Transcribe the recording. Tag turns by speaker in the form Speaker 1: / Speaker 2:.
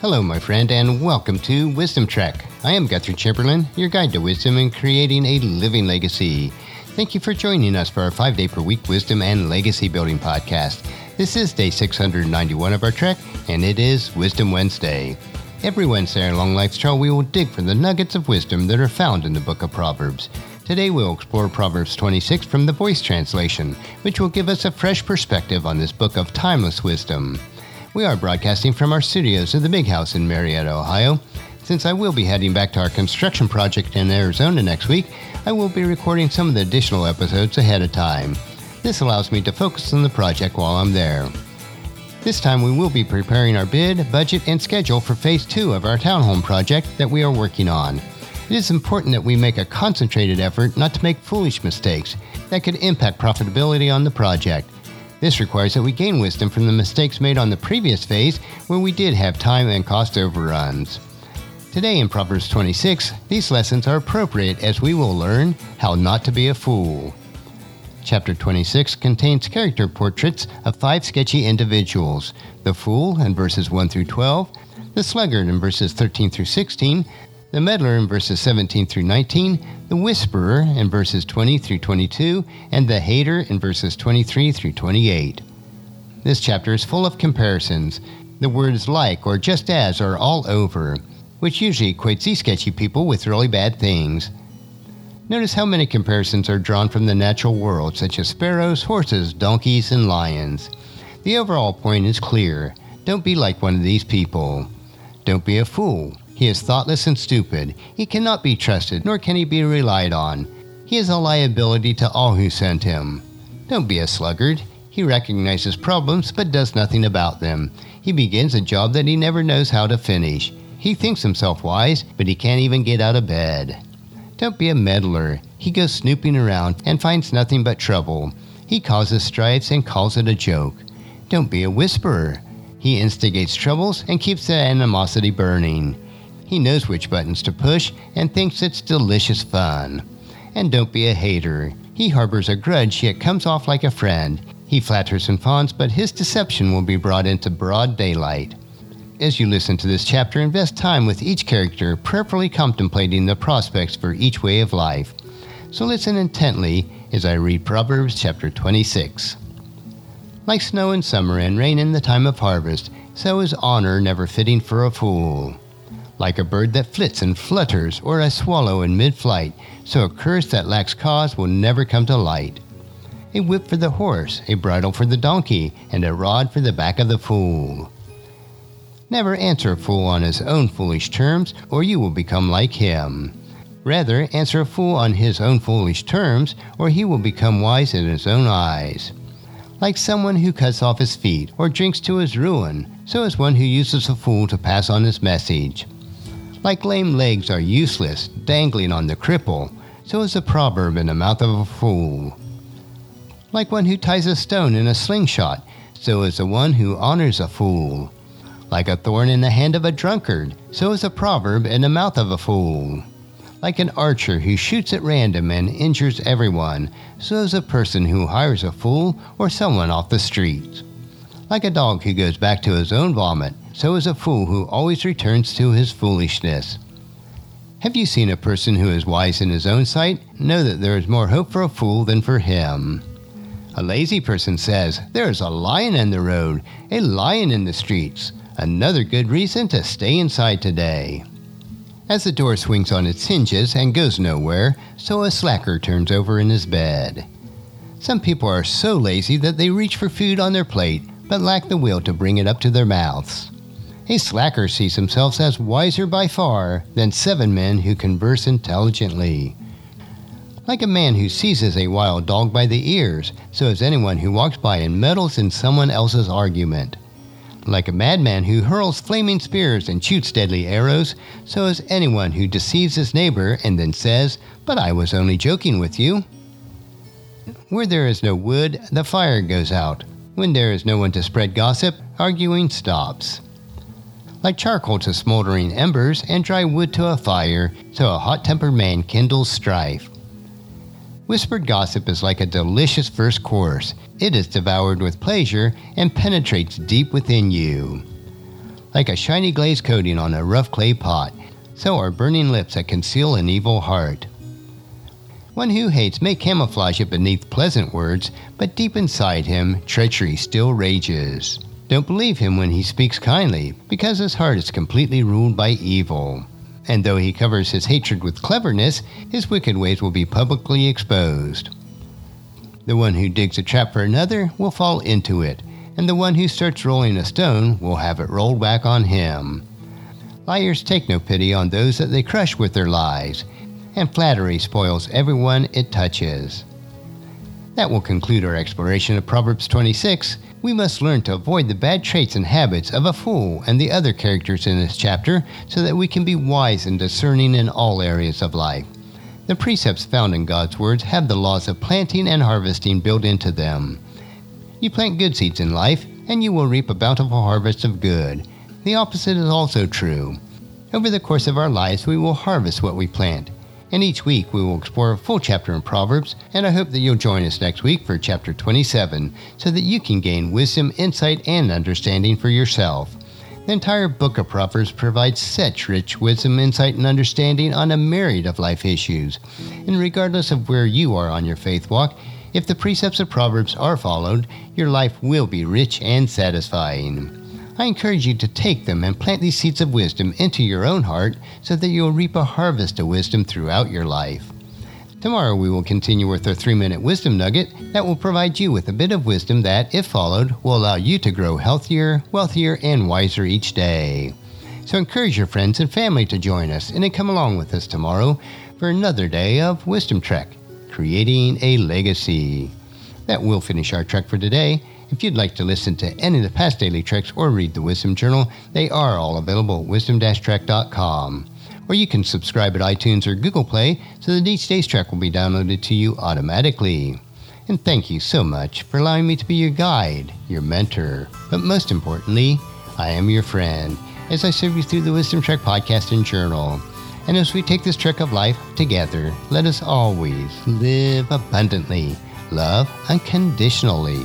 Speaker 1: Hello, my friend, and welcome to Wisdom Trek. I am Guthrie Chamberlain, your guide to wisdom and creating a living legacy. Thank you for joining us for our five day per week wisdom and legacy building podcast. This is day 691 of our trek, and it is Wisdom Wednesday. Every Wednesday along Life's Trail, we will dig for the nuggets of wisdom that are found in the book of Proverbs. Today, we'll explore Proverbs 26 from the voice translation, which will give us a fresh perspective on this book of timeless wisdom. We are broadcasting from our studios at the Big House in Marietta, Ohio. Since I will be heading back to our construction project in Arizona next week, I will be recording some of the additional episodes ahead of time. This allows me to focus on the project while I'm there. This time we will be preparing our bid, budget, and schedule for phase two of our townhome project that we are working on. It is important that we make a concentrated effort not to make foolish mistakes that could impact profitability on the project. This requires that we gain wisdom from the mistakes made on the previous phase where we did have time and cost overruns. Today in Proverbs 26, these lessons are appropriate as we will learn how not to be a fool. Chapter 26 contains character portraits of five sketchy individuals the fool in verses 1 through 12, the sluggard in verses 13 through 16, the meddler in verses 17 through 19, the whisperer in verses 20 through 22, and the hater in verses 23 through 28. This chapter is full of comparisons. The words like or just as are all over, which usually equates these sketchy people with really bad things. Notice how many comparisons are drawn from the natural world, such as sparrows, horses, donkeys, and lions. The overall point is clear. Don't be like one of these people. Don't be a fool. He is thoughtless and stupid. He cannot be trusted, nor can he be relied on. He is a liability to all who send him. Don't be a sluggard. He recognizes problems but does nothing about them. He begins a job that he never knows how to finish. He thinks himself wise, but he can't even get out of bed. Don't be a meddler. He goes snooping around and finds nothing but trouble. He causes strifes and calls it a joke. Don't be a whisperer. He instigates troubles and keeps the animosity burning. He knows which buttons to push and thinks it's delicious fun. And don't be a hater. He harbors a grudge yet comes off like a friend. He flatters and fawns, but his deception will be brought into broad daylight. As you listen to this chapter, invest time with each character, prayerfully contemplating the prospects for each way of life. So listen intently as I read Proverbs chapter 26. Like snow in summer and rain in the time of harvest, so is honor never fitting for a fool. Like a bird that flits and flutters, or a swallow in mid flight, so a curse that lacks cause will never come to light. A whip for the horse, a bridle for the donkey, and a rod for the back of the fool. Never answer a fool on his own foolish terms, or you will become like him. Rather, answer a fool on his own foolish terms, or he will become wise in his own eyes. Like someone who cuts off his feet, or drinks to his ruin, so is one who uses a fool to pass on his message. Like lame legs are useless, dangling on the cripple, so is a proverb in the mouth of a fool. Like one who ties a stone in a slingshot, so is the one who honors a fool. Like a thorn in the hand of a drunkard, so is a proverb in the mouth of a fool. Like an archer who shoots at random and injures everyone, so is a person who hires a fool or someone off the street. Like a dog who goes back to his own vomit, so is a fool who always returns to his foolishness. Have you seen a person who is wise in his own sight? Know that there is more hope for a fool than for him. A lazy person says, There is a lion in the road, a lion in the streets. Another good reason to stay inside today. As the door swings on its hinges and goes nowhere, so a slacker turns over in his bed. Some people are so lazy that they reach for food on their plate but lack the will to bring it up to their mouths. A slacker sees himself as wiser by far than seven men who converse intelligently. Like a man who seizes a wild dog by the ears, so is anyone who walks by and meddles in someone else's argument. Like a madman who hurls flaming spears and shoots deadly arrows, so is anyone who deceives his neighbor and then says, But I was only joking with you. Where there is no wood, the fire goes out. When there is no one to spread gossip, arguing stops like charcoal to smoldering embers and dry wood to a fire, so a hot tempered man kindles strife. Whispered gossip is like a delicious first course. It is devoured with pleasure and penetrates deep within you. Like a shiny glaze coating on a rough clay pot, so are burning lips that conceal an evil heart. One who hates may camouflage it beneath pleasant words, but deep inside him, treachery still rages. Don't believe him when he speaks kindly, because his heart is completely ruled by evil. And though he covers his hatred with cleverness, his wicked ways will be publicly exposed. The one who digs a trap for another will fall into it, and the one who starts rolling a stone will have it rolled back on him. Liars take no pity on those that they crush with their lies, and flattery spoils everyone it touches. That will conclude our exploration of Proverbs 26. We must learn to avoid the bad traits and habits of a fool and the other characters in this chapter so that we can be wise and discerning in all areas of life. The precepts found in God's words have the laws of planting and harvesting built into them. You plant good seeds in life, and you will reap a bountiful harvest of good. The opposite is also true. Over the course of our lives, we will harvest what we plant and each week we will explore a full chapter in Proverbs, and I hope that you'll join us next week for chapter 27 so that you can gain wisdom, insight, and understanding for yourself. The entire book of Proverbs provides such rich wisdom, insight, and understanding on a myriad of life issues. And regardless of where you are on your faith walk, if the precepts of Proverbs are followed, your life will be rich and satisfying. I encourage you to take them and plant these seeds of wisdom into your own heart so that you will reap a harvest of wisdom throughout your life. Tomorrow we will continue with our three minute wisdom nugget that will provide you with a bit of wisdom that, if followed, will allow you to grow healthier, wealthier, and wiser each day. So encourage your friends and family to join us and then come along with us tomorrow for another day of Wisdom Trek, creating a legacy. That will finish our trek for today. If you'd like to listen to any of the past daily treks or read the Wisdom Journal, they are all available at wisdom-trek.com. Or you can subscribe at iTunes or Google Play so that each day's trek will be downloaded to you automatically. And thank you so much for allowing me to be your guide, your mentor, but most importantly, I am your friend as I serve you through the Wisdom Trek podcast and journal. And as we take this trek of life together, let us always live abundantly, love unconditionally,